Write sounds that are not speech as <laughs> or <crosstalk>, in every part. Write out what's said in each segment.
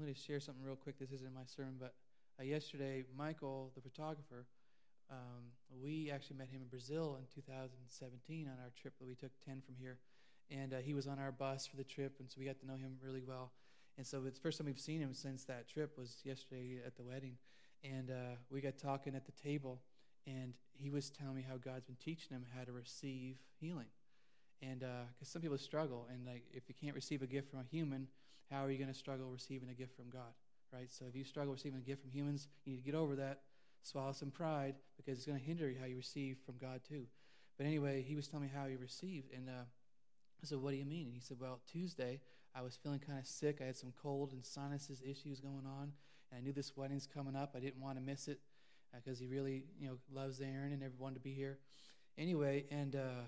I'm going to share something real quick. This isn't my sermon, but uh, yesterday, Michael, the photographer, um, we actually met him in Brazil in 2017 on our trip that we took 10 from here. And uh, he was on our bus for the trip, and so we got to know him really well. And so it's the first time we've seen him since that trip was yesterday at the wedding. And uh, we got talking at the table, and he was telling me how God's been teaching him how to receive healing. And because uh, some people struggle, and like if you can't receive a gift from a human, how are you going to struggle receiving a gift from God? Right? So if you struggle receiving a gift from humans, you need to get over that, swallow some pride, because it's going to hinder how you receive from God too. But anyway, he was telling me how he received, and uh, I said, What do you mean? And he said, Well, Tuesday, I was feeling kind of sick. I had some cold and sinuses issues going on. And I knew this wedding's coming up. I didn't want to miss it because uh, he really, you know, loves Aaron and everyone to be here. Anyway, and uh,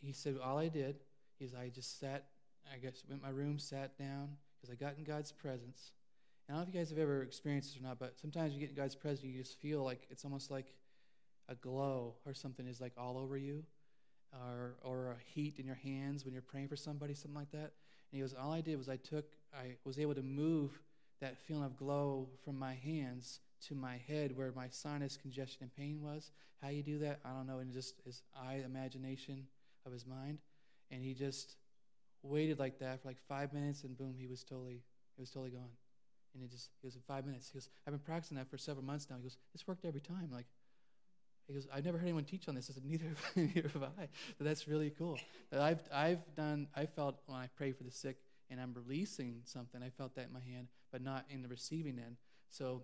he said, All I did is I just sat, I guess, went my room, sat down because I got in God's presence. And I don't know if you guys have ever experienced this or not, but sometimes you get in God's presence, you just feel like it's almost like a glow or something is like all over you or, or a heat in your hands when you're praying for somebody, something like that. And he goes, All I did was I took, I was able to move that feeling of glow from my hands to my head where my sinus congestion and pain was. How you do that, I don't know. And just his eye imagination of his mind. And he just waited like that for like five minutes and boom, he was totally, he was totally gone. And it just, he was in five minutes. He goes, I've been practicing that for several months now. He goes, this worked every time. Like, he goes, I've never heard anyone teach on this. I said, neither, <laughs> neither have I. That's really cool. That I've, I've done, I felt when I pray for the sick and I'm releasing something, I felt that in my hand, but not in the receiving end. So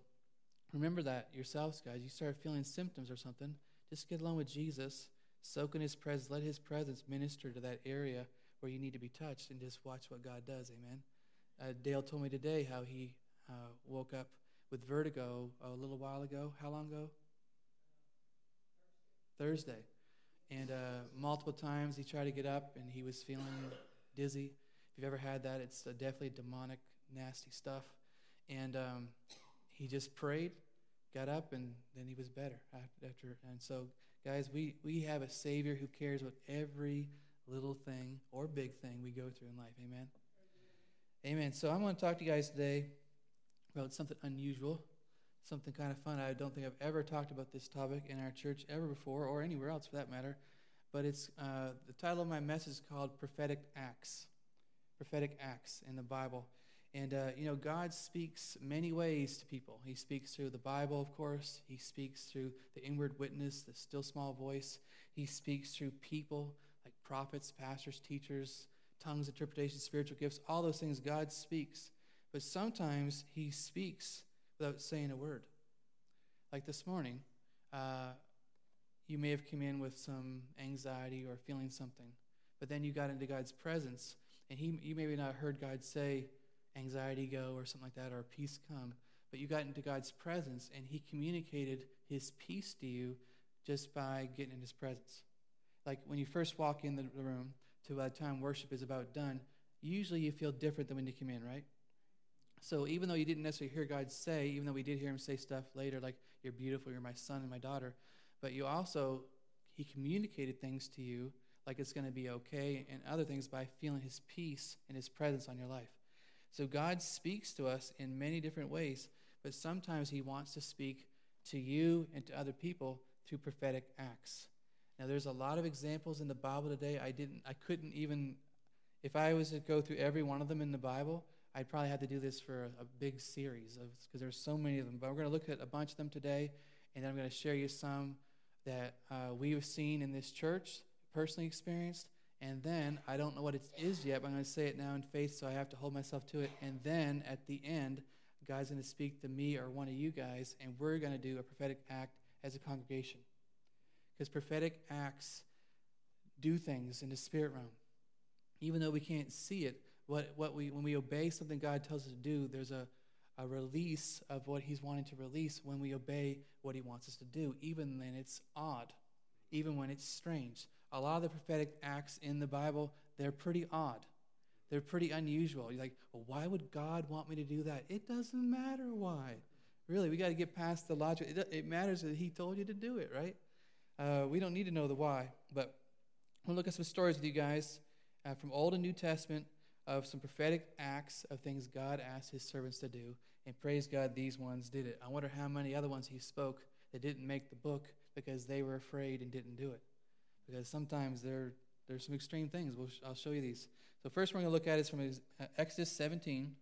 remember that yourselves, guys. You start feeling symptoms or something, just get along with Jesus, soak in his presence, let his presence minister to that area where you need to be touched, and just watch what God does. Amen. Uh, Dale told me today how he uh, woke up with vertigo a little while ago. How long ago? Thursday. And uh, multiple times he tried to get up and he was feeling dizzy. If you've ever had that, it's definitely demonic, nasty stuff. And um, he just prayed, got up, and then he was better after. And so, guys, we, we have a Savior who cares about every little thing or big thing we go through in life. Amen. Amen. So I'm going to talk to you guys today about something unusual something kind of fun. I don't think I've ever talked about this topic in our church ever before, or anywhere else for that matter. But it's uh, the title of my message is called Prophetic Acts. Prophetic Acts in the Bible. And, uh, you know, God speaks many ways to people. He speaks through the Bible, of course. He speaks through the inward witness, the still small voice. He speaks through people prophets, pastors, teachers, tongues, interpretation, spiritual gifts, all those things. God speaks. But sometimes He speaks without saying a word. Like this morning, uh, you may have come in with some anxiety or feeling something, but then you got into God's presence, and he, you maybe not heard God say, anxiety go, or something like that, or peace come, but you got into God's presence, and He communicated His peace to you just by getting in His presence. Like when you first walk in the room to by the time worship is about done, usually you feel different than when you come in, right? So even though you didn't necessarily hear God say, even though we did hear him say stuff later like, You're beautiful, you're my son and my daughter, but you also, he communicated things to you like it's going to be okay and other things by feeling his peace and his presence on your life. So God speaks to us in many different ways, but sometimes he wants to speak to you and to other people through prophetic acts. Now there's a lot of examples in the Bible today. I didn't I couldn't even if I was to go through every one of them in the Bible, I'd probably have to do this for a, a big series because there's so many of them. But we're going to look at a bunch of them today, and I'm going to share you some that uh, we've seen in this church, personally experienced. And then I don't know what it is yet, but I'm going to say it now in faith, so I have to hold myself to it. And then at the end, God's going to speak to me or one of you guys, and we're going to do a prophetic act as a congregation. Because prophetic acts do things in the spirit realm. Even though we can't see it, what, what we, when we obey something God tells us to do, there's a, a release of what He's wanting to release when we obey what He wants us to do, even when it's odd, even when it's strange. A lot of the prophetic acts in the Bible, they're pretty odd. They're pretty unusual. You're like, well, why would God want me to do that? It doesn't matter why. Really, we got to get past the logic. It, it, matters that He told you to do it, right? Uh, we don't need to know the why, but we'll look at some stories with you guys uh, from Old and New Testament of some prophetic acts of things God asked his servants to do. And praise God, these ones did it. I wonder how many other ones he spoke that didn't make the book because they were afraid and didn't do it. Because sometimes there, there's some extreme things. We'll, I'll show you these. So, first we're going to look at is from uh, Exodus 17,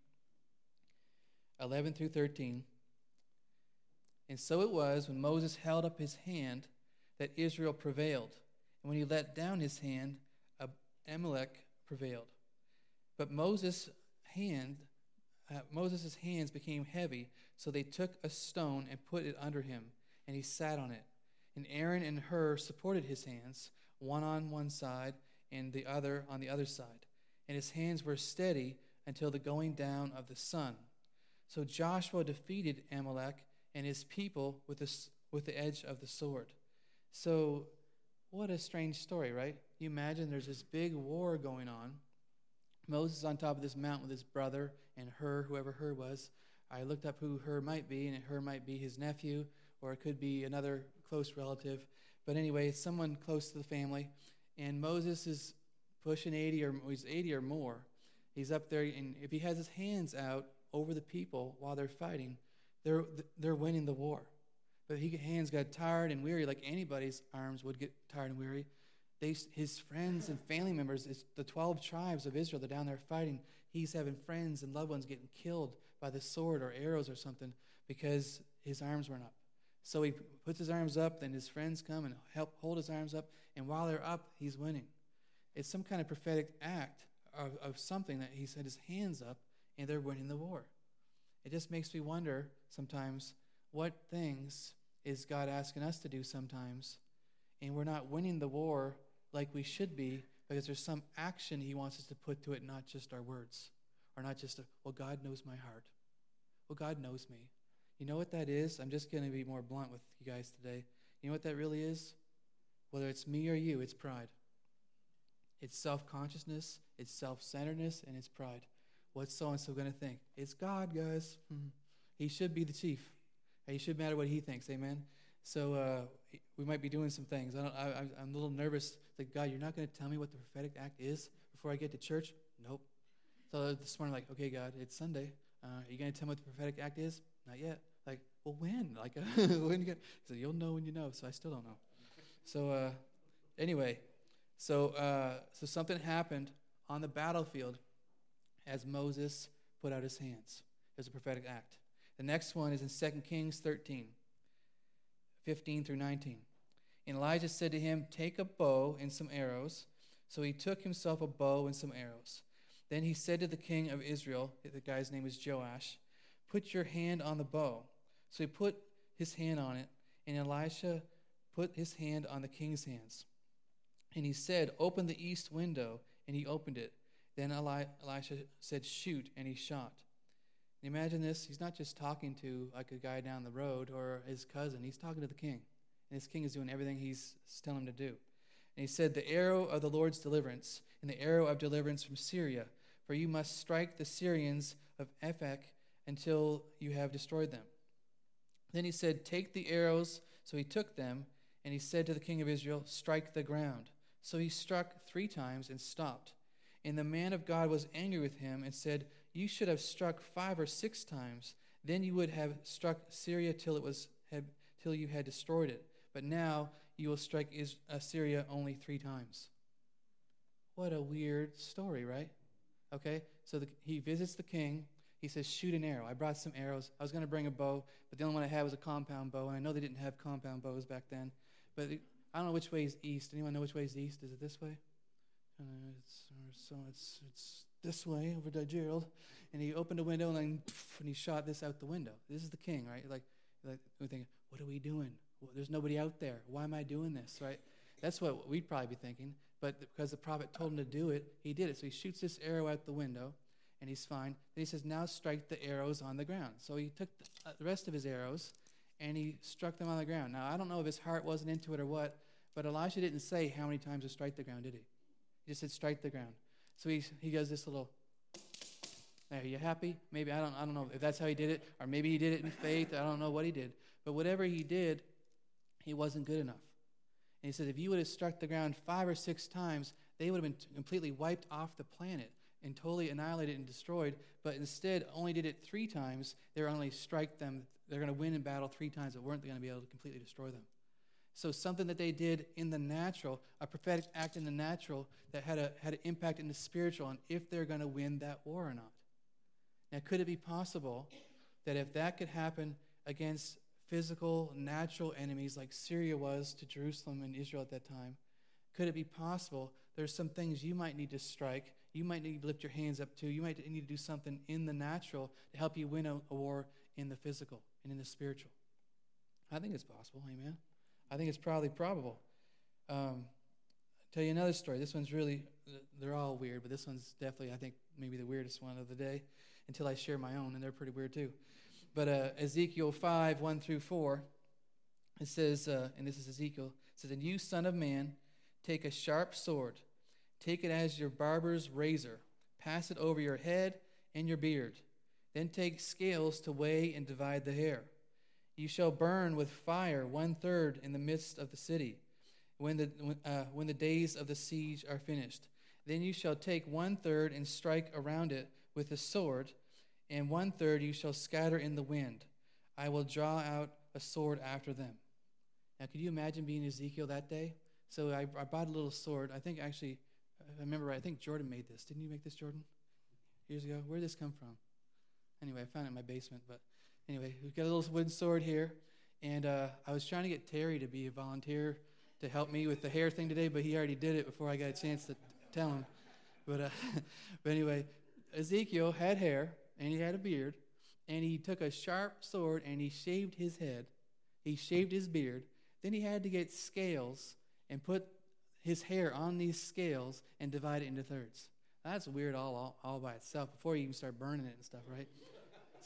11 through 13. And so it was when Moses held up his hand that Israel prevailed. And when he let down his hand, Amalek prevailed. But Moses' hand, uh, Moses' hands became heavy, so they took a stone and put it under him, and he sat on it. And Aaron and Hur supported his hands, one on one side and the other on the other side. And his hands were steady until the going down of the sun. So Joshua defeated Amalek and his people with the, with the edge of the sword. So, what a strange story, right? You imagine there's this big war going on. Moses on top of this mountain with his brother and Hur, whoever Hur was. I looked up who Hur might be, and Hur might be his nephew, or it could be another close relative. But anyway, it's someone close to the family. And Moses is pushing 80 or he's 80 or more. He's up there, and if he has his hands out over the people while they're fighting, they're, they're winning the war. But his hands got tired and weary, like anybody's arms would get tired and weary. They, his friends and family members, it's the 12 tribes of Israel, they're down there fighting. He's having friends and loved ones getting killed by the sword or arrows or something because his arms weren't up. So he puts his arms up, then his friends come and help hold his arms up, and while they're up, he's winning. It's some kind of prophetic act of, of something that he set his hands up and they're winning the war. It just makes me wonder sometimes what things is God asking us to do sometimes, and we're not winning the war like we should be because there's some action He wants us to put to it, not just our words, or not just, a, well, God knows my heart. Well, God knows me. You know what that is? I'm just going to be more blunt with you guys today. You know what that really is? Whether it's me or you, it's pride. It's self consciousness, it's self centeredness, and it's pride. What's so and so going to think? It's God, guys. Hmm. He should be the chief. He should matter what he thinks. Amen. So uh, we might be doing some things. I am a little nervous. It's like, God, you're not going to tell me what the prophetic act is before I get to church? Nope. So this morning, like, okay, God, it's Sunday. Uh, are you going to tell me what the prophetic act is? Not yet. Like, well, when? Like, <laughs> when you get? He said, you'll know when you know. So I still don't know. So uh, anyway, so uh, so something happened on the battlefield as Moses put out his hands. It was a prophetic act. The next one is in 2 Kings 13, 15 through 19. And Elijah said to him, Take a bow and some arrows. So he took himself a bow and some arrows. Then he said to the king of Israel, the guy's name is Joash, Put your hand on the bow. So he put his hand on it, and Elisha put his hand on the king's hands. And he said, Open the east window. And he opened it. Then Elisha said, Shoot, and he shot. Imagine this. He's not just talking to like a guy down the road or his cousin. He's talking to the king. And his king is doing everything he's telling him to do. And he said, The arrow of the Lord's deliverance, and the arrow of deliverance from Syria. For you must strike the Syrians of Aphek until you have destroyed them. Then he said, Take the arrows. So he took them, and he said to the king of Israel, Strike the ground. So he struck three times and stopped. And the man of God was angry with him and said, you should have struck five or six times. Then you would have struck Syria till it was had, till you had destroyed it. But now you will strike Assyria uh, only three times. What a weird story, right? Okay, so the, he visits the king. He says, Shoot an arrow. I brought some arrows. I was going to bring a bow, but the only one I had was a compound bow. And I know they didn't have compound bows back then. But I don't know which way is east. Anyone know which way is east? Is it this way? Uh, it's, so it's, it's this way over to Gerald, and he opened a window and poof, and he shot this out the window. This is the king, right? Like, like we think, what are we doing? Well, there's nobody out there. Why am I doing this, right? That's what we'd probably be thinking. But because the prophet told him to do it, he did it. So he shoots this arrow out the window, and he's fine. Then he says, now strike the arrows on the ground. So he took the, uh, the rest of his arrows, and he struck them on the ground. Now, I don't know if his heart wasn't into it or what, but Elisha didn't say how many times to strike the ground, did he? He just said, strike the ground. So he, he does this little, are you happy? Maybe, I don't, I don't know if that's how he did it, or maybe he did it in faith. I don't know what he did. But whatever he did, he wasn't good enough. And he says, if you would have struck the ground five or six times, they would have been completely wiped off the planet. and totally annihilated and destroyed, but instead only did it three times. They're only strike them. They're going to win in battle three times, but weren't going to be able to completely destroy them. So something that they did in the natural, a prophetic act in the natural that had a had an impact in the spiritual on if they're going to win that war or not. Now, could it be possible that if that could happen against physical, natural enemies like Syria was to Jerusalem and Israel at that time, could it be possible there's some things you might need to strike, you might need to lift your hands up to, you might need to do something in the natural to help you win a, a war in the physical and in the spiritual? I think it's possible, amen. I think it's probably probable. Um, tell you another story. This one's really, they're all weird, but this one's definitely, I think, maybe the weirdest one of the day until I share my own, and they're pretty weird too. But uh, Ezekiel 5, 1 through 4, it says, uh, and this is Ezekiel, it says, And you, son of man, take a sharp sword, take it as your barber's razor, pass it over your head and your beard. Then take scales to weigh and divide the hair. You shall burn with fire one third in the midst of the city, when the, uh, when the days of the siege are finished. Then you shall take one third and strike around it with a sword, and one third you shall scatter in the wind. I will draw out a sword after them. Now, could you imagine being Ezekiel that day? So I, I bought a little sword. I think actually, I remember right, I think Jordan made this. Didn't you make this, Jordan? Years ago? Where did this come from? Anyway, I found it in my basement. But anyway, we've got a little wooden sword here. And uh, I was trying to get Terry to be a volunteer to help me with the hair thing today, but he already did it before I got a chance to tell him. But, uh, <laughs> but anyway, Ezekiel had hair and he had a beard, and he took a sharp sword and he shaved his head. He shaved his beard. Then he had to get scales and put his hair on these scales and divide it into thirds. That's weird all, all, all by itself before you even start burning it and stuff, right?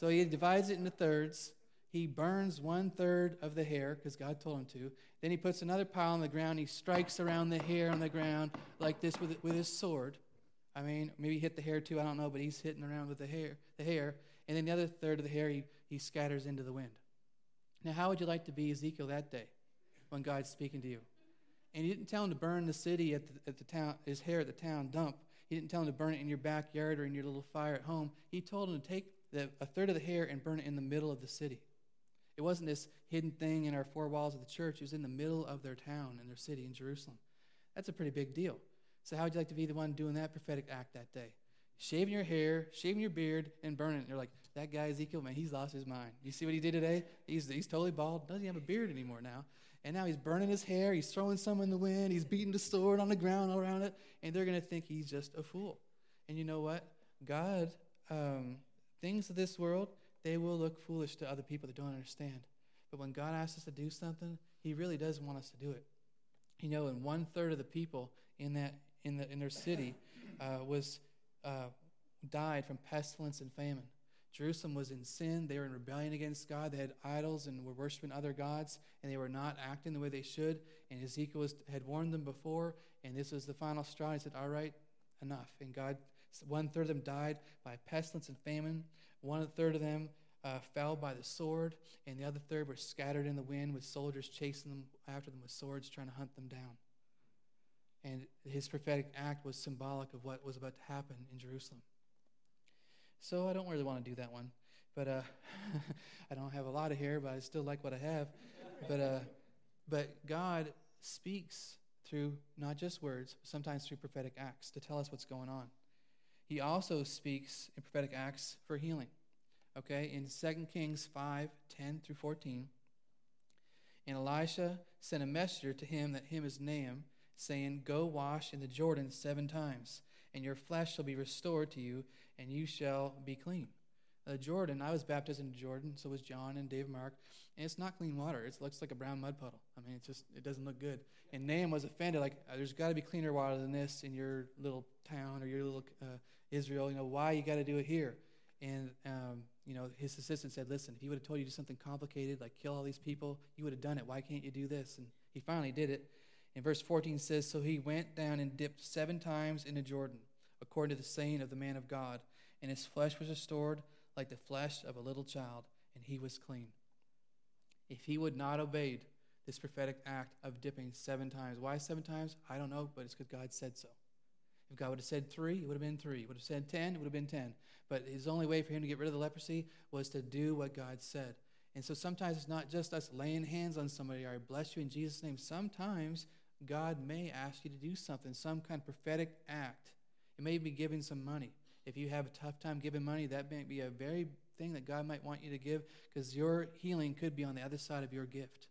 So he divides it into thirds. He burns one third of the hair because God told him to. Then he puts another pile on the ground. He strikes around the hair on the ground like this with, with his sword. I mean, maybe he hit the hair too, I don't know, but he's hitting around with the hair, the hair. And then the other third of the hair he, he scatters into the wind. Now, how would you like to be Ezekiel that day when God's speaking to you? And he didn't tell him to burn the city at the, at the town, his hair at the town dump. He didn't tell him to burn it in your backyard or in your little fire at home. He told him to take the, a third of the hair and burn it in the middle of the city. It wasn't this hidden thing in our four walls of the church. It was in the middle of their town and their city in Jerusalem. That's a pretty big deal. So, how would you like to be the one doing that prophetic act that day? Shaving your hair, shaving your beard, and burning it. You're like, that guy Ezekiel, man, he's lost his mind. You see what he did today? He's, he's totally bald. Doesn't have a beard anymore now. And now he's burning his hair. He's throwing some in the wind. He's beating the sword on the ground all around it. And they're going to think he's just a fool. And you know what? God, um, things of this world, they will look foolish to other people that don't understand. But when God asks us to do something, He really does want us to do it. You know, and one third of the people in that in, the, in their city uh, was uh, died from pestilence and famine. Jerusalem was in sin. They were in rebellion against God. They had idols and were worshiping other gods, and they were not acting the way they should. And Ezekiel was, had warned them before, and this was the final straw. He said, All right, enough. And God, one third of them died by pestilence and famine. One third of them uh, fell by the sword, and the other third were scattered in the wind with soldiers chasing them after them with swords, trying to hunt them down. And his prophetic act was symbolic of what was about to happen in Jerusalem. So I don't really want to do that one. But uh, <laughs> I don't have a lot of hair, but I still like what I have. But, uh, but God speaks through not just words, sometimes through prophetic acts to tell us what's going on. He also speaks in prophetic acts for healing. Okay, in 2 Kings 5 10 through 14. And Elisha sent a messenger to him that him is Naaman, saying, Go wash in the Jordan seven times, and your flesh shall be restored to you, and you shall be clean. Uh, Jordan, I was baptized in Jordan, so was John and Dave Mark, and it's not clean water. It looks like a brown mud puddle. I mean, it just it doesn't look good. And Naaman was offended, like uh, there's got to be cleaner water than this in your little town or your little uh, Israel. You know why you got to do it here? And um, you know his assistant said, "Listen, if he would have told you to do something complicated like kill all these people, you would have done it. Why can't you do this?" And he finally did it. And verse 14 says, So he went down and dipped seven times into Jordan, according to the saying of the man of God, and his flesh was restored like the flesh of a little child, and he was clean. If he would not obeyed this prophetic act of dipping seven times, why seven times? I don't know, but it's because God said so. If God would have said three, it would have been three. Would have said ten, it would have been ten. But his only way for him to get rid of the leprosy was to do what God said. And so sometimes it's not just us laying hands on somebody, or I bless you in Jesus' name. Sometimes God may ask you to do something, some kind of prophetic act. It may be giving some money. If you have a tough time giving money, that may be a very thing that God might want you to give because your healing could be on the other side of your gift.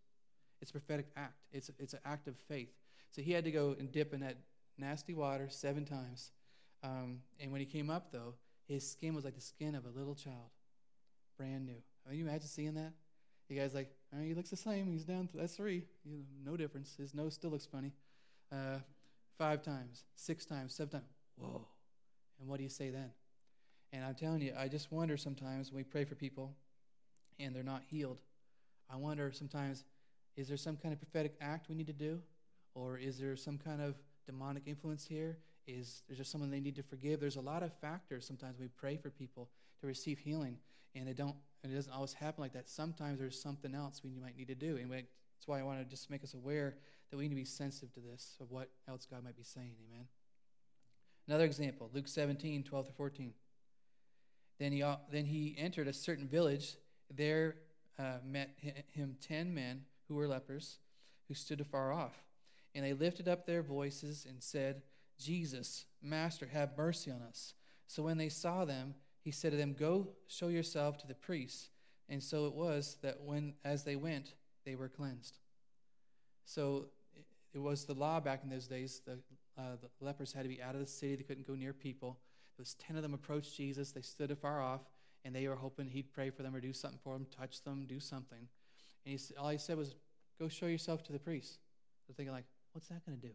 It's a prophetic act, it's, it's an act of faith. So he had to go and dip in that nasty water seven times. Um, and when he came up, though, his skin was like the skin of a little child, brand new. Can you imagine seeing that? You guys like, oh, he looks the same. He's down. Th- that's three. You know, no difference. His nose still looks funny. Uh, five times, six times, seven times. Whoa. And what do you say then? And I'm telling you, I just wonder sometimes when we pray for people and they're not healed, I wonder sometimes, is there some kind of prophetic act we need to do? Or is there some kind of demonic influence here? Is there just someone they need to forgive? There's a lot of factors sometimes we pray for people to receive healing, and it don't and it doesn't always happen like that. Sometimes there's something else we might need to do. And that's why I want to just make us aware that we need to be sensitive to this, of what else God might be saying. Amen. Another example, Luke 17, 12 to 14. Then he, then he entered a certain village. There uh, met him ten men who were lepers, who stood afar off. And they lifted up their voices and said, Jesus, Master, have mercy on us. So when they saw them, he said to them, Go show yourself to the priests. And so it was that when, as they went, they were cleansed. So it was the law back in those days. The, uh, the lepers had to be out of the city, they couldn't go near people. There was 10 of them approached Jesus. They stood afar off, and they were hoping he'd pray for them or do something for them, touch them, do something. And he, all he said was, Go show yourself to the priest. They're thinking, like, what's that going to do?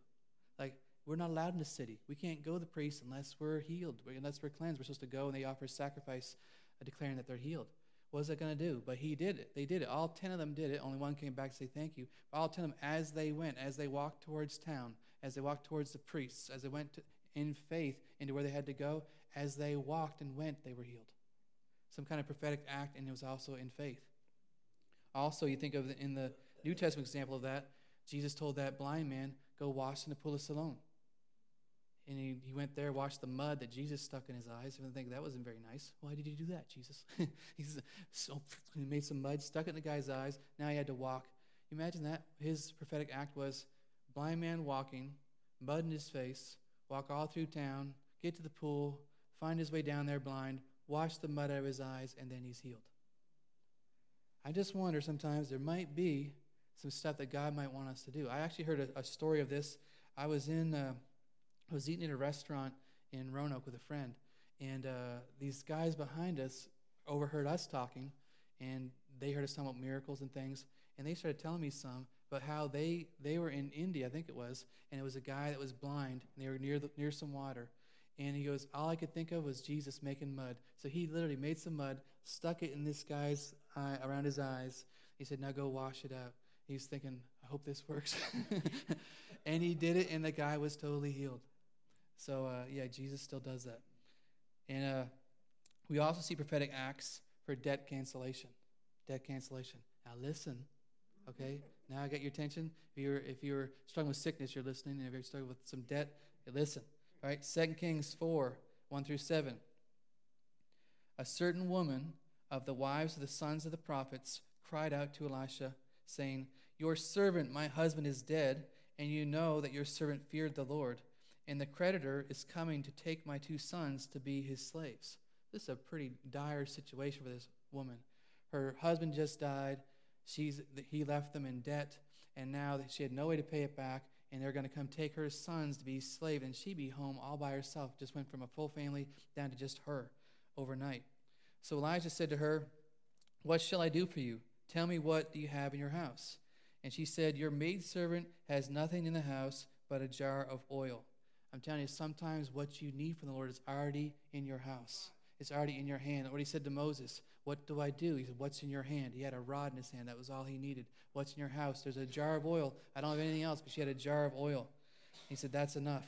Like, we're not allowed in the city. We can't go to the priest unless we're healed, unless we're cleansed. We're supposed to go and they offer sacrifice uh, declaring that they're healed. What is that going to do? But he did it. They did it. All 10 of them did it. Only one came back to say thank you. But all 10 of them, as they went, as they walked towards town, as they walked towards the priests, as they went to, in faith into where they had to go, as they walked and went, they were healed. Some kind of prophetic act, and it was also in faith. Also, you think of the, in the New Testament example of that, Jesus told that blind man, go wash in the pool of Siloam. And he, he went there, washed the mud that Jesus stuck in his eyes. And I think that wasn't very nice. Why did you do that, Jesus? <laughs> He's so, he made some mud, stuck it in the guy's eyes. Now he had to walk. Imagine that. His prophetic act was blind man walking, mud in his face, walk all through town, get to the pool, find his way down there blind, wash the mud out of his eyes, and then he's healed. I just wonder sometimes there might be some stuff that God might want us to do. I actually heard a, a story of this. I was in. Uh, I was eating at a restaurant in Roanoke with a friend, and uh, these guys behind us overheard us talking, and they heard us talking about miracles and things, and they started telling me some about how they they were in India, I think it was, and it was a guy that was blind, and they were near the, near some water, and he goes, all I could think of was Jesus making mud. So he literally made some mud, stuck it in this guy's eye, around his eyes. He said, now go wash it out. He's thinking, I hope this works. <laughs> and he did it, and the guy was totally healed. So, uh, yeah, Jesus still does that. And uh, we also see prophetic acts for debt cancellation. Debt cancellation. Now, listen, okay? Now I got your attention. If you're, if you're struggling with sickness, you're listening. And if you're struggling with some debt, listen. All right? 2 Kings 4 1 through 7. A certain woman of the wives of the sons of the prophets cried out to Elisha, saying, Your servant, my husband, is dead, and you know that your servant feared the Lord and the creditor is coming to take my two sons to be his slaves. This is a pretty dire situation for this woman. Her husband just died. She's, he left them in debt, and now she had no way to pay it back, and they're going to come take her sons to be slaves, and she be home all by herself. Just went from a full family down to just her overnight. So Elijah said to her, What shall I do for you? Tell me what do you have in your house? And she said, Your maidservant has nothing in the house but a jar of oil. I'm telling you, sometimes what you need from the Lord is already in your house. It's already in your hand. What he said to Moses, What do I do? He said, What's in your hand? He had a rod in his hand. That was all he needed. What's in your house? There's a jar of oil. I don't have anything else, but she had a jar of oil. He said, That's enough.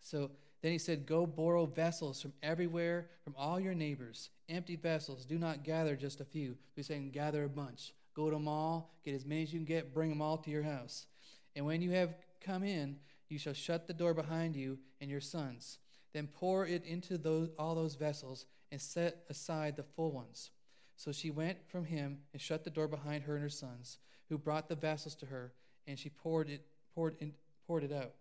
So then he said, Go borrow vessels from everywhere, from all your neighbors, empty vessels. Do not gather just a few. He's saying, Gather a bunch. Go to them all, get as many as you can get, bring them all to your house. And when you have come in, you shall shut the door behind you and your sons. Then pour it into those, all those vessels and set aside the full ones. So she went from him and shut the door behind her and her sons, who brought the vessels to her, and she poured it, poured, in, poured it out.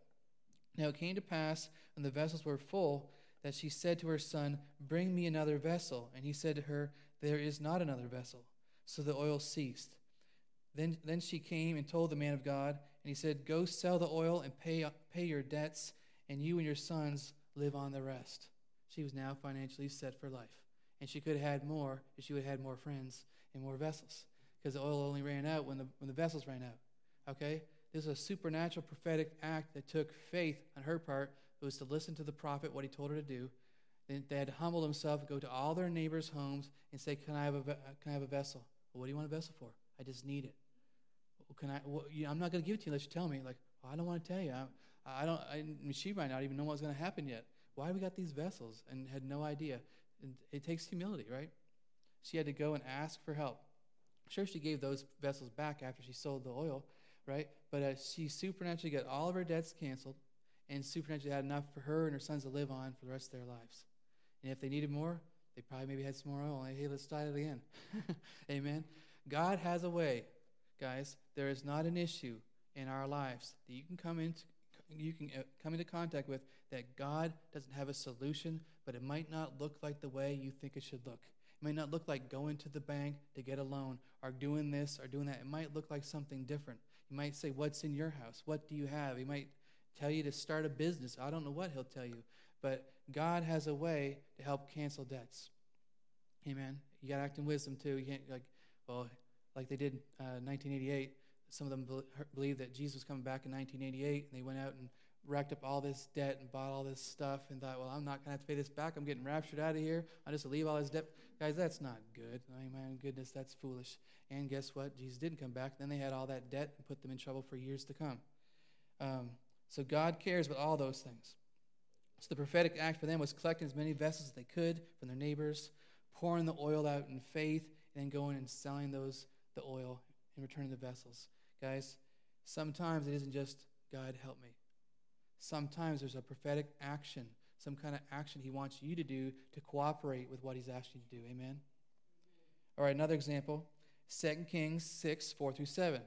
Now it came to pass, when the vessels were full, that she said to her son, Bring me another vessel. And he said to her, There is not another vessel. So the oil ceased. Then, then she came and told the man of God, and he said, Go sell the oil and pay, pay your debts, and you and your sons live on the rest. She was now financially set for life. And she could have had more if she would have had more friends and more vessels, because the oil only ran out when the, when the vessels ran out. Okay? This is a supernatural prophetic act that took faith on her part. It was to listen to the prophet, what he told her to do. Then they had to humble themselves, go to all their neighbors' homes, and say, Can I have a, can I have a vessel? Well, what do you want a vessel for? I just need it. Well, can I? Well, you, I'm not going to give it to you unless you tell me. Like, well, I don't want to tell you. I, I don't. I, mean she might not even know what's going to happen yet. Why we got these vessels? And had no idea. And it takes humility, right? She had to go and ask for help. Sure, she gave those vessels back after she sold the oil, right? But uh, she supernaturally got all of her debts canceled and supernaturally had enough for her and her sons to live on for the rest of their lives. And if they needed more, they probably maybe had some more oil. Hey, let's start it again. <laughs> Amen. God has a way, guys. There is not an issue in our lives that you can come into you can uh, come into contact with that God doesn't have a solution, but it might not look like the way you think it should look. It might not look like going to the bank to get a loan or doing this or doing that. It might look like something different. You might say, What's in your house? What do you have? He might tell you to start a business. I don't know what he'll tell you. But God has a way to help cancel debts. Amen. You got to act in wisdom too. You can't, like, well, like they did uh, 1988. Some of them believed that Jesus was coming back in 1988, and they went out and racked up all this debt and bought all this stuff and thought, well, I'm not going to have to pay this back. I'm getting raptured out of here. I'll just leave all this debt. Guys, that's not good. I mean, my goodness, that's foolish. And guess what? Jesus didn't come back. Then they had all that debt and put them in trouble for years to come. Um, so God cares about all those things. So the prophetic act for them was collecting as many vessels as they could from their neighbors, pouring the oil out in faith, and then going and selling those the oil and returning the vessels. Guys, sometimes it isn't just God help me. Sometimes there's a prophetic action, some kind of action he wants you to do to cooperate with what he's asked you to do. Amen. All right, another example 2 Kings 6, 4 through 7.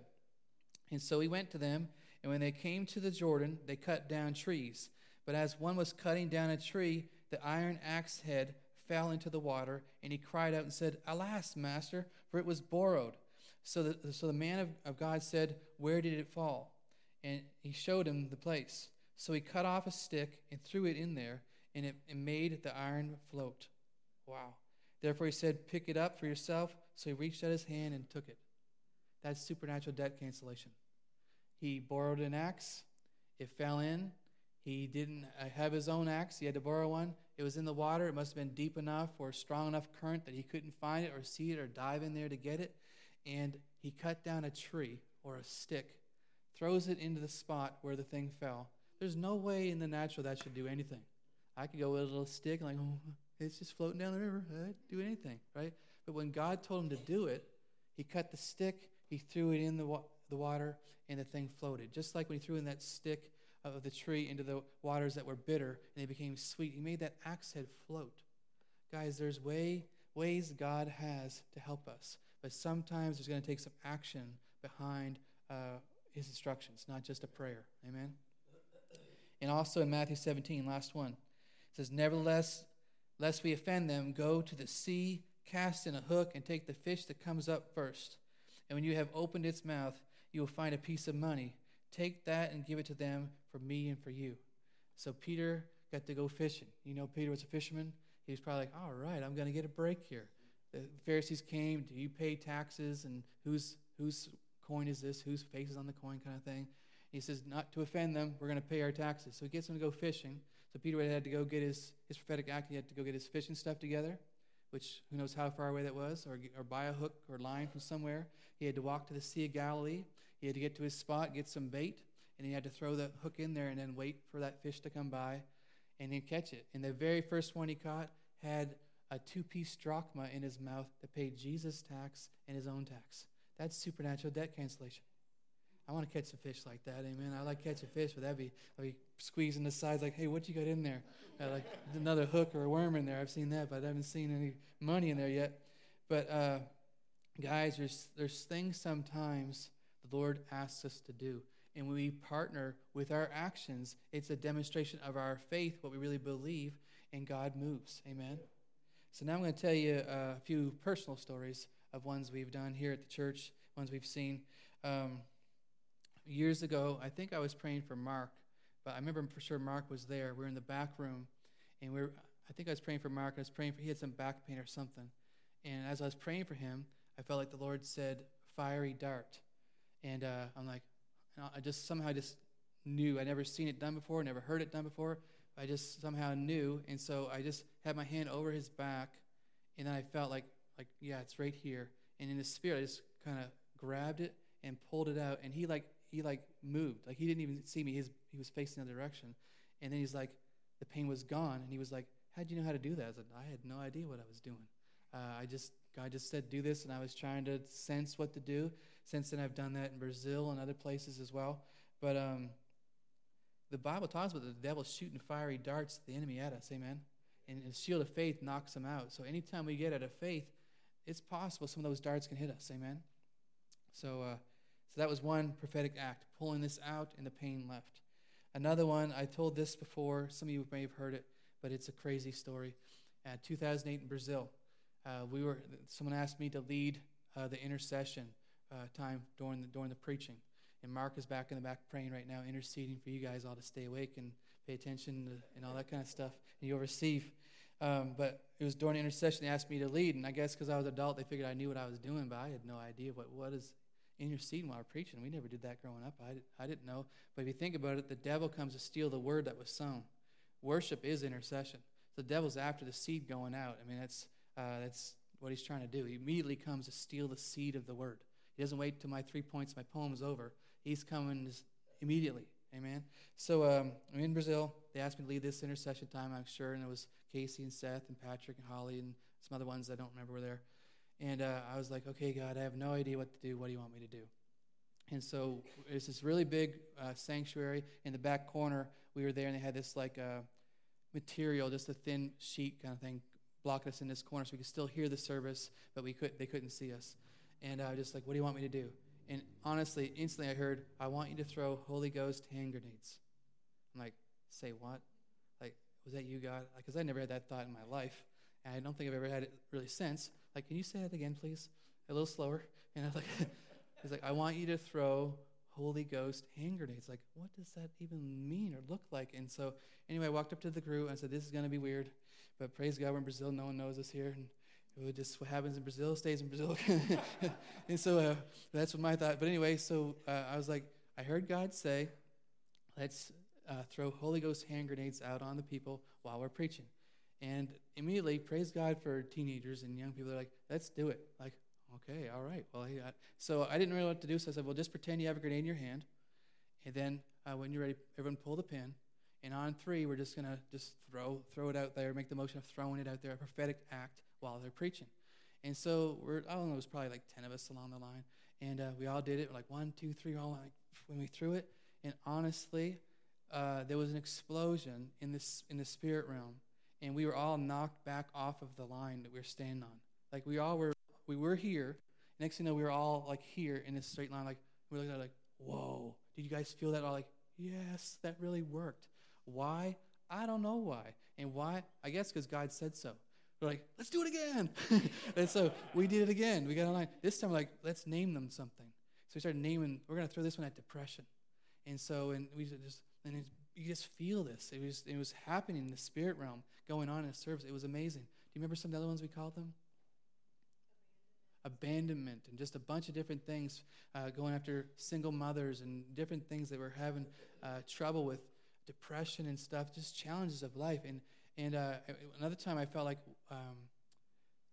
And so he went to them, and when they came to the Jordan, they cut down trees. But as one was cutting down a tree, the iron axe head fell into the water, and he cried out and said, Alas, master, for it was borrowed. So the, so the man of, of God said, Where did it fall? And he showed him the place. So he cut off a stick and threw it in there, and it, made the iron float. Wow. Therefore he said, Pick it up for yourself. So he reached out his hand and took it. That's supernatural debt cancellation. He borrowed an axe, it fell in. He didn't uh, have his own axe, he had to borrow one. It was in the water. It must have been deep enough or strong enough current that he couldn't find it or see it or dive in there to get it. And he cut down a tree or a stick, throws it into the spot where the thing fell. There's no way in the natural that should do anything. I could go with a little stick, like, oh, it's just floating down the river. I'd do anything, right? But when God told him to do it, he cut the stick, he threw it in the, wa- the water, and the thing floated. Just like when he threw in that stick of the tree into the waters that were bitter and they became sweet. He made that axe head float. Guys, there's way ways God has to help us, but sometimes there's going to take some action behind uh, His instructions, not just a prayer. Amen. And also in Matthew 17, last one, it says, "Nevertheless, lest we offend them, go to the sea, cast in a hook, and take the fish that comes up first. And when you have opened its mouth, you will find a piece of money." Take that and give it to them for me and for you. So Peter got to go fishing. You know, Peter was a fisherman. He was probably like, all right, I'm going to get a break here. The Pharisees came, do you pay taxes? And whose, whose coin is this? Whose face is on the coin kind of thing? He says, not to offend them, we're going to pay our taxes. So he gets them to go fishing. So Peter had to go get his, his prophetic act. He had to go get his fishing stuff together, which who knows how far away that was, or, or buy a hook or line from somewhere. He had to walk to the Sea of Galilee. He had to get to his spot, get some bait, and he had to throw the hook in there and then wait for that fish to come by and then catch it. And the very first one he caught had a two piece drachma in his mouth that paid Jesus' tax and his own tax. That's supernatural debt cancellation. I want to catch a fish like that, amen. I like catching fish, but that'd be, I'd be squeezing the sides like, hey, what you got in there? Uh, like another hook or a worm in there. I've seen that, but I haven't seen any money in there yet. But uh, guys, there's there's things sometimes the Lord asks us to do, and when we partner with our actions, it's a demonstration of our faith, what we really believe, and God moves. Amen. So now I'm going to tell you a few personal stories of ones we've done here at the church, ones we've seen. Um, years ago, I think I was praying for Mark, but I remember for sure Mark was there. We are in the back room, and we are I think I was praying for Mark. I was praying for he had some back pain or something, and as I was praying for him, I felt like the Lord said, "Fiery dart," and uh, I'm like, I just somehow just knew. I never seen it done before, never heard it done before. I just somehow knew, and so I just had my hand over his back, and then I felt like, like yeah, it's right here. And in the spirit, I just kind of grabbed it and pulled it out, and he like he like moved. Like he didn't even see me. His, he was facing the other direction. And then he's like, the pain was gone. And he was like, how'd you know how to do that? I said, I had no idea what I was doing. Uh, I just, God just said, do this. And I was trying to sense what to do. Since then, I've done that in Brazil and other places as well. But um, the Bible talks about the devil shooting fiery darts at the enemy at us. Amen. And the shield of faith knocks them out. So anytime we get out of faith, it's possible some of those darts can hit us. Amen. So, uh, so that was one prophetic act, pulling this out and the pain left. Another one, I told this before, some of you may have heard it, but it's a crazy story. Uh, 2008 in Brazil, uh, we were, someone asked me to lead uh, the intercession uh, time during the, during the preaching. And Mark is back in the back praying right now, interceding for you guys all to stay awake and pay attention to, and all that kind of stuff. And you'll receive. Um, but it was during intercession they asked me to lead, and I guess because I was adult, they figured I knew what I was doing, but I had no idea what what is interceding while we're preaching. We never did that growing up. I, did, I didn't know. But if you think about it, the devil comes to steal the word that was sown. Worship is intercession. The devil's after the seed going out. I mean, that's, uh, that's what he's trying to do. He immediately comes to steal the seed of the word. He doesn't wait till my three points, my poem is over. He's coming immediately. Amen. So um, I'm in Brazil. They asked me to lead this intercession time, I'm sure, and it was Casey and Seth and Patrick and Holly and some other ones I don't remember were there. And uh, I was like, okay, God, I have no idea what to do. What do you want me to do? And so it's this really big uh, sanctuary in the back corner. We were there, and they had this like uh, material, just a thin sheet kind of thing, blocking us in this corner, so we could still hear the service, but we could they couldn't see us. And I was just like, what do you want me to do? And honestly, instantly I heard, I want you to throw Holy Ghost hand grenades. I'm like, say what? Like, was that you, God? Because I never had that thought in my life, and I don't think I've ever had it really since. Like, can you say that again, please? A little slower. And I was like, <laughs> he's like, I want you to throw Holy Ghost hand grenades. Like, what does that even mean or look like? And so, anyway, I walked up to the group and I said, this is going to be weird. But praise God, we're in Brazil. No one knows us here. And it just, what happens in Brazil stays in Brazil. <laughs> and so uh, that's what my thought. But anyway, so uh, I was like, I heard God say, let's uh, throw Holy Ghost hand grenades out on the people while we're preaching. And immediately, praise God for teenagers and young people. They're like, let's do it. Like, okay, all right. Well, I, so I didn't really know what to do. So I said, well, just pretend you have a grenade in your hand. And then uh, when you're ready, everyone pull the pin. And on three, we're just going to just throw, throw it out there, make the motion of throwing it out there, a prophetic act while they're preaching. And so we're, I don't know, it was probably like 10 of us along the line. And uh, we all did it. Like one, two, three, all like when we threw it. And honestly, uh, there was an explosion in, this, in the spirit realm and we were all knocked back off of the line that we were standing on. Like we all were, we were here. Next thing you know, we were all like here in this straight line. Like we at like, whoa! Did you guys feel that? All like, yes, that really worked. Why? I don't know why. And why? I guess because God said so. We're like, let's do it again. <laughs> and so we did it again. We got online. This time, we're like, let's name them something. So we started naming. We're gonna throw this one at depression. And so, and we just, and you just feel this. It was, it was happening in the spirit realm, going on in a service. It was amazing. Do you remember some of the other ones we called them? Abandonment and just a bunch of different things uh, going after single mothers and different things that were having uh, trouble with depression and stuff, just challenges of life. And, and uh, another time I felt like um,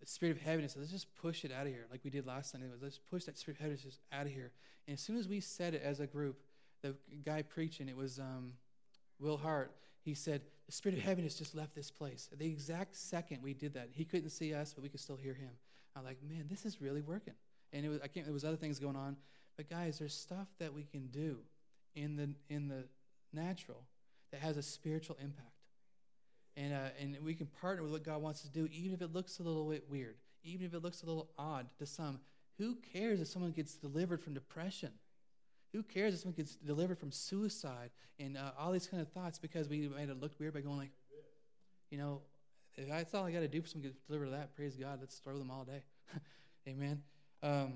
the spirit of heaviness, let's just push it out of here, like we did last Sunday. Let's push that spirit of heaviness out of here. And as soon as we said it as a group, the guy preaching, it was. Um, Will Hart, he said, The spirit of heaviness just left this place. the exact second we did that, he couldn't see us, but we could still hear him. I'm like, man, this is really working. And it was, I can't, there was other things going on. But guys, there's stuff that we can do in the, in the natural that has a spiritual impact. And, uh, and we can partner with what God wants to do, even if it looks a little bit weird, even if it looks a little odd to some. Who cares if someone gets delivered from depression? Who cares if someone gets delivered from suicide and uh, all these kind of thoughts because we made it look weird by going like, you know, that's all I got to do for someone to get delivered of that. Praise God. Let's throw them all day. <laughs> Amen. Um,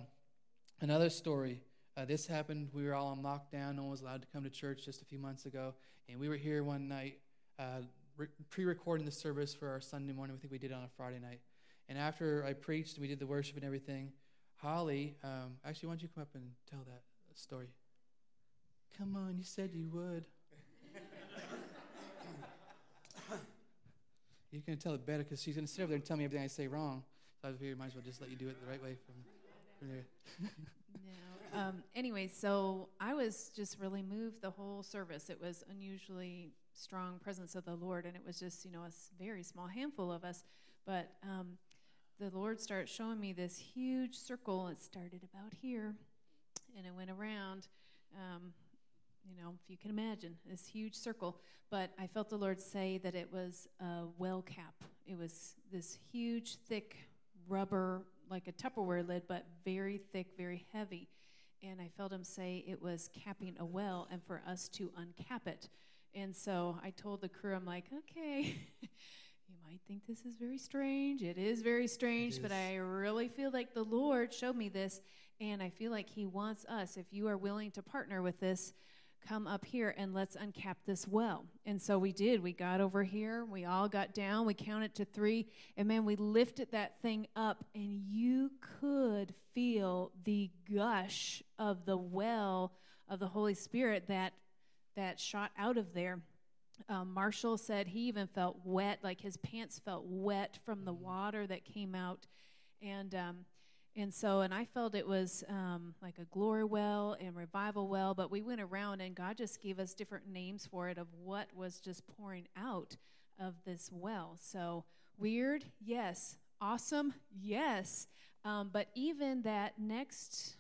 another story. Uh, this happened. We were all on lockdown. No one was allowed to come to church just a few months ago. And we were here one night uh, re- pre recording the service for our Sunday morning. I think we did it on a Friday night. And after I preached, we did the worship and everything. Holly, um, actually, why don't you come up and tell that story? Come on, you said you would. <coughs> You're going to tell it better because she's going to sit over there and tell me everything I say wrong. So I figured might as well just let you do it the right way from, from there. <laughs> no. Um, anyway, so I was just really moved the whole service. It was unusually strong presence of the Lord, and it was just, you know, a very small handful of us. But um, the Lord started showing me this huge circle. It started about here, and it went around. Um, you know, if you can imagine, this huge circle. But I felt the Lord say that it was a well cap. It was this huge, thick rubber, like a Tupperware lid, but very thick, very heavy. And I felt him say it was capping a well and for us to uncap it. And so I told the crew, I'm like, okay, <laughs> you might think this is very strange. It is very strange, is. but I really feel like the Lord showed me this. And I feel like He wants us, if you are willing to partner with this, come up here and let's uncap this well. And so we did. We got over here. We all got down. We counted to three. And man, we lifted that thing up, and you could feel the gush of the well of the Holy Spirit that that shot out of there. Um, Marshall said he even felt wet, like his pants felt wet from the water that came out. And um, and so, and I felt it was um, like a glory well and revival well, but we went around and God just gave us different names for it of what was just pouring out of this well. So, weird, yes. Awesome, yes. Um, but even that next,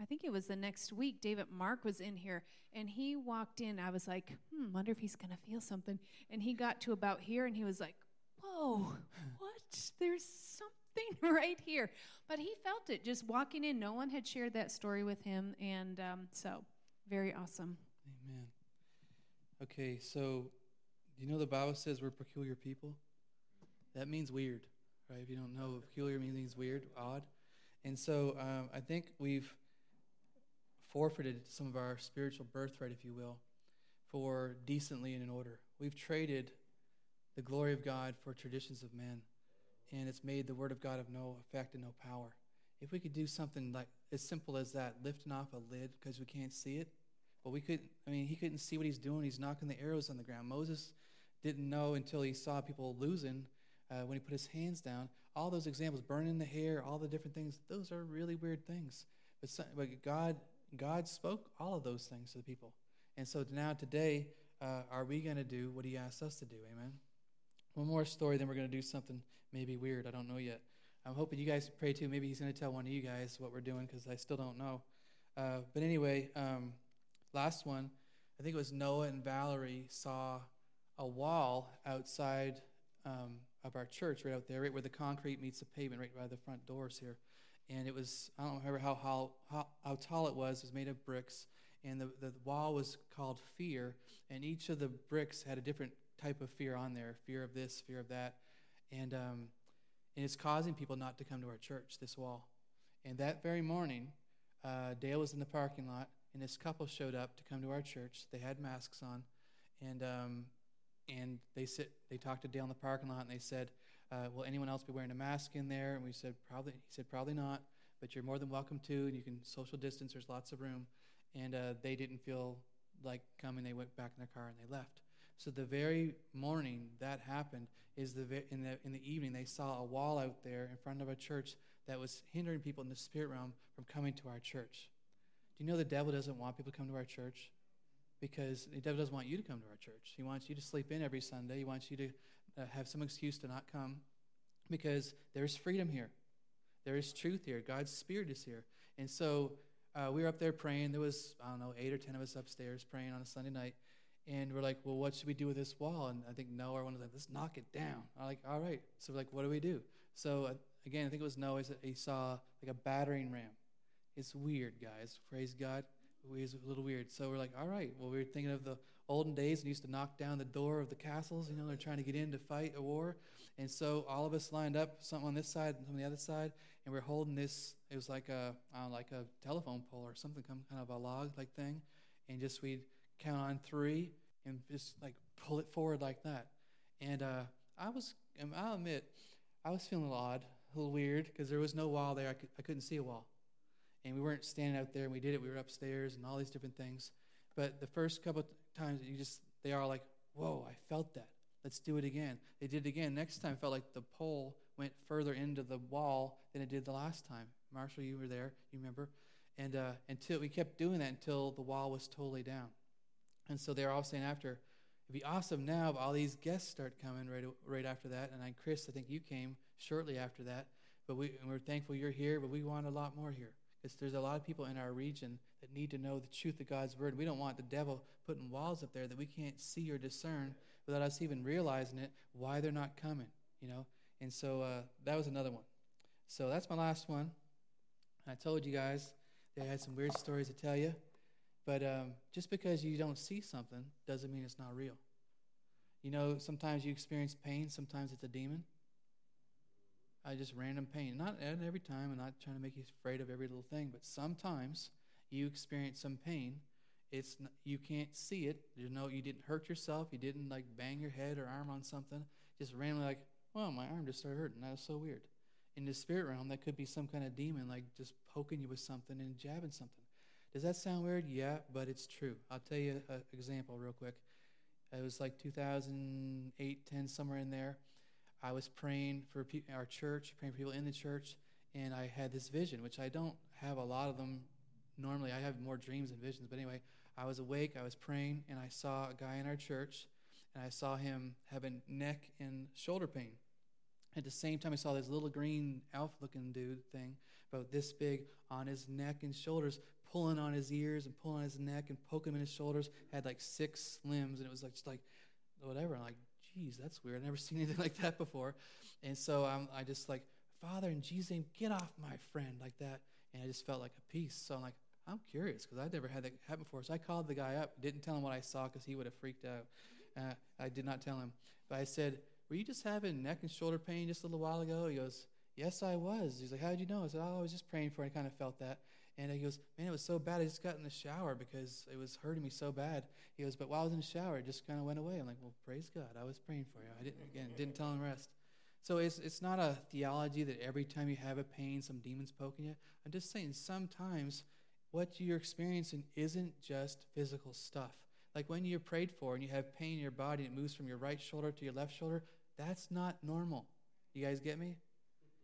I think it was the next week, David Mark was in here and he walked in. I was like, hmm, wonder if he's going to feel something. And he got to about here and he was like, whoa, what? There's something <laughs> right here. But he felt it just walking in. No one had shared that story with him. And um, so, very awesome. Amen. Okay, so you know the Bible says we're peculiar people? That means weird, right? If you don't know, peculiar means weird, odd. And so um, I think we've forfeited some of our spiritual birthright, if you will, for decently and in order. We've traded the glory of God for traditions of men and it's made the word of God of no effect and no power. If we could do something like as simple as that, lifting off a lid because we can't see it, but we couldn't, I mean, he couldn't see what he's doing. He's knocking the arrows on the ground. Moses didn't know until he saw people losing uh, when he put his hands down. All those examples, burning the hair, all the different things, those are really weird things. But, but God, God spoke all of those things to the people. And so now today, uh, are we going to do what he asked us to do? Amen. One more story, then we're going to do something maybe weird. I don't know yet. I'm hoping you guys pray too. Maybe he's going to tell one of you guys what we're doing because I still don't know. Uh, but anyway, um, last one, I think it was Noah and Valerie saw a wall outside um, of our church, right out there, right where the concrete meets the pavement, right by the front doors here. And it was, I don't remember how, how, how, how tall it was. It was made of bricks. And the, the wall was called Fear. And each of the bricks had a different type of fear on there fear of this, fear of that. And, um, and it's causing people not to come to our church, this wall. And that very morning, uh, Dale was in the parking lot, and this couple showed up to come to our church. They had masks on, and, um, and they, sit, they talked to Dale in the parking lot, and they said, uh, Will anyone else be wearing a mask in there? And we said, Probably. He said, Probably not, but you're more than welcome to, and you can social distance. There's lots of room. And uh, they didn't feel like coming. They went back in their car and they left. So the very morning that happened is the in the in the evening they saw a wall out there in front of a church that was hindering people in the spirit realm from coming to our church. Do you know the devil doesn't want people to come to our church? Because the devil doesn't want you to come to our church. He wants you to sleep in every Sunday. He wants you to uh, have some excuse to not come because there's freedom here. There is truth here. God's Spirit is here. And so uh, we were up there praying. There was, I don't know, eight or ten of us upstairs praying on a Sunday night. And we're like, well, what should we do with this wall? And I think Noah, one of them, let's knock it down. I'm like, all right. So we're like, what do we do? So uh, again, I think it was Noah. He saw like a battering ram. It's weird, guys. Praise God. It's a little weird. So we're like, all right. Well, we were thinking of the olden days and used to knock down the door of the castles. You know, they're trying to get in to fight a war. And so all of us lined up, some on this side and some on the other side, and we're holding this. It was like a, like a telephone pole or something, kind of a log like thing, and just we'd count on three and just like pull it forward like that. And uh, I was, I'll admit, I was feeling a little odd, a little weird, because there was no wall there. I, could, I couldn't see a wall. And we weren't standing out there, and we did it. We were upstairs and all these different things. But the first couple times, you just, they are like, whoa, I felt that. Let's do it again. They did it again. Next time, felt like the pole went further into the wall than it did the last time. Marshall, you were there, you remember? And uh, until we kept doing that until the wall was totally down. And so they're all saying after, it'd be awesome now if all these guests start coming right, right after that. And I, Chris, I think you came shortly after that. But we, we're thankful you're here, but we want a lot more here. Because there's a lot of people in our region that need to know the truth of God's word. We don't want the devil putting walls up there that we can't see or discern without us even realizing it, why they're not coming, you know? And so uh, that was another one. So that's my last one. I told you guys they had some weird stories to tell you. But um, just because you don't see something doesn't mean it's not real. You know, sometimes you experience pain, sometimes it's a demon. I just random pain. Not every time, I'm not trying to make you afraid of every little thing, but sometimes you experience some pain. It's you can't see it. You know, you didn't hurt yourself. You didn't like bang your head or arm on something. Just randomly like, well, my arm just started hurting. That was so weird. In the spirit realm, that could be some kind of demon, like just poking you with something and jabbing something. Does that sound weird? Yeah, but it's true. I'll tell you an example real quick. It was like 2008, 10, somewhere in there. I was praying for our church, praying for people in the church, and I had this vision, which I don't have a lot of them normally. I have more dreams and visions, but anyway, I was awake, I was praying, and I saw a guy in our church, and I saw him having neck and shoulder pain. At the same time, I saw this little green elf looking dude thing, about this big, on his neck and shoulders, pulling on his ears and pulling on his neck and poking him in his shoulders. Had like six limbs, and it was like just like whatever. I'm like, geez, that's weird. I've never <laughs> seen anything like that before. And so I'm, I just like, Father, in Jesus' name, get off my friend like that. And I just felt like a peace. So I'm like, I'm curious because I'd never had that happen before. So I called the guy up, didn't tell him what I saw because he would have freaked out. Uh, I did not tell him. But I said, Were you just having neck and shoulder pain just a little while ago? He goes, Yes, I was. He's like, How did you know? I said, Oh, I was just praying for it. I kind of felt that. And he goes, Man, it was so bad. I just got in the shower because it was hurting me so bad. He goes, But while I was in the shower, it just kind of went away. I'm like, Well, praise God. I was praying for you. I didn't, again, didn't tell him rest. So it's, it's not a theology that every time you have a pain, some demon's poking you. I'm just saying sometimes what you're experiencing isn't just physical stuff. Like when you're prayed for and you have pain in your body, it moves from your right shoulder to your left shoulder, that's not normal. You guys get me?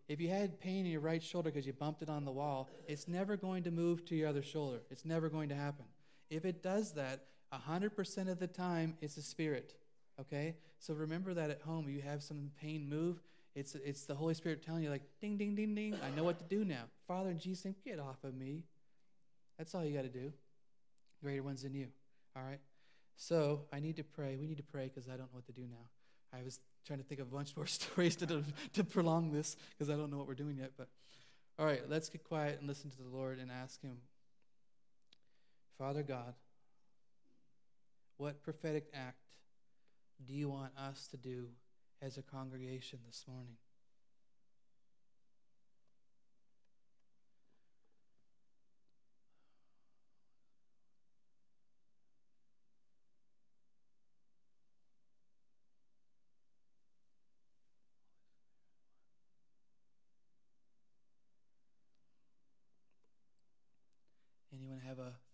If you had pain in your right shoulder because you bumped it on the wall, it's never going to move to your other shoulder. It's never going to happen. If it does that, 100% of the time, it's a spirit. Okay? So remember that at home. You have some pain move. It's, it's the Holy Spirit telling you, like, ding, ding, ding, ding. I know what to do now. Father, in Jesus' get off of me. That's all you got to do. Greater one's in you. All right? So I need to pray. We need to pray because I don't know what to do now. I was trying to think of a bunch more <laughs> stories to, to prolong this because I don't know what we're doing yet. But all right, let's get quiet and listen to the Lord and ask Him, Father God, what prophetic act do you want us to do as a congregation this morning?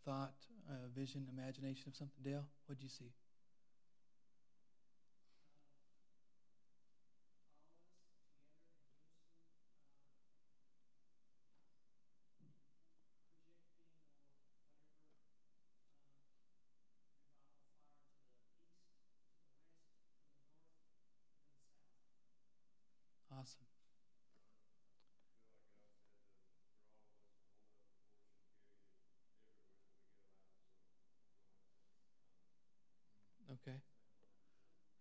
Thought, a vision, imagination of something? Dale, what'd you see? Awesome. Okay.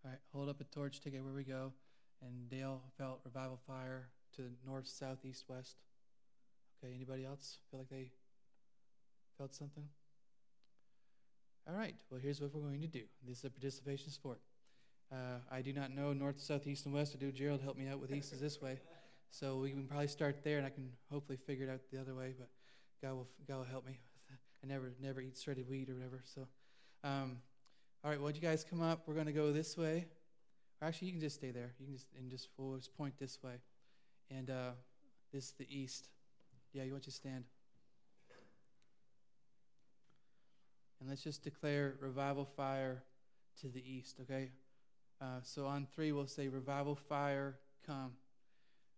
All right, hold up a torch, take it where we go. And Dale felt revival fire to north, south, east, west. Okay, anybody else feel like they felt something? All right, well, here's what we're going to do. This is a participation sport. Uh, I do not know north, south, east, and west. I do. Gerald help me out with east is this way. So we can probably start there, and I can hopefully figure it out the other way. But God will, God will help me. <laughs> I never, never eat shredded wheat or whatever. So, um, all right. Well, you guys come up. We're going to go this way. Or actually, you can just stay there. You can just and just we'll just point this way, and uh, this is the east. Yeah, you want to stand. And let's just declare revival fire to the east, okay? Uh, so on three, we'll say, Revival fire, come.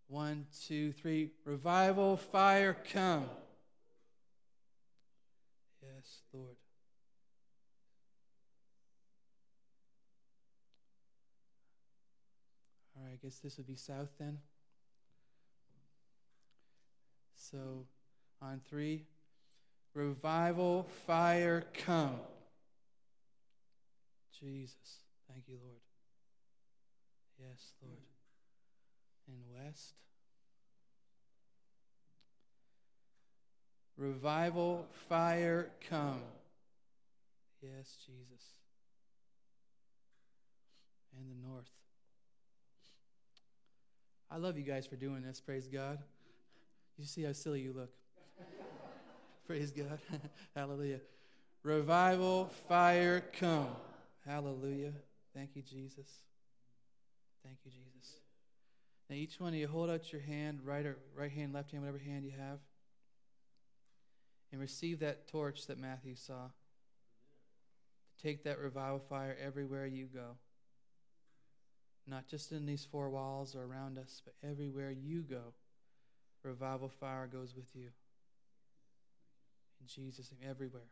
One, two, three. Revival fire, come. Yes, Lord. All right, I guess this would be south then. So on three, revival fire, come. Jesus. Thank you, Lord. Yes, Lord. And west. Revival, fire, come. Yes, Jesus. And the north. I love you guys for doing this. Praise God. You see how silly you look. <laughs> Praise God. <laughs> Hallelujah. Revival, fire, come. Hallelujah. Thank you, Jesus. Thank you, Jesus. Now, each one of you hold out your hand, right or right hand, left hand, whatever hand you have, and receive that torch that Matthew saw. Take that revival fire everywhere you go. Not just in these four walls or around us, but everywhere you go, revival fire goes with you. In Jesus' name, everywhere.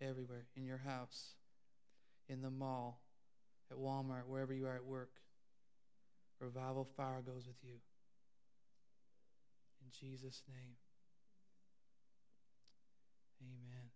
Everywhere. In your house, in the mall, at Walmart, wherever you are at work. Revival fire goes with you. In Jesus' name. Amen.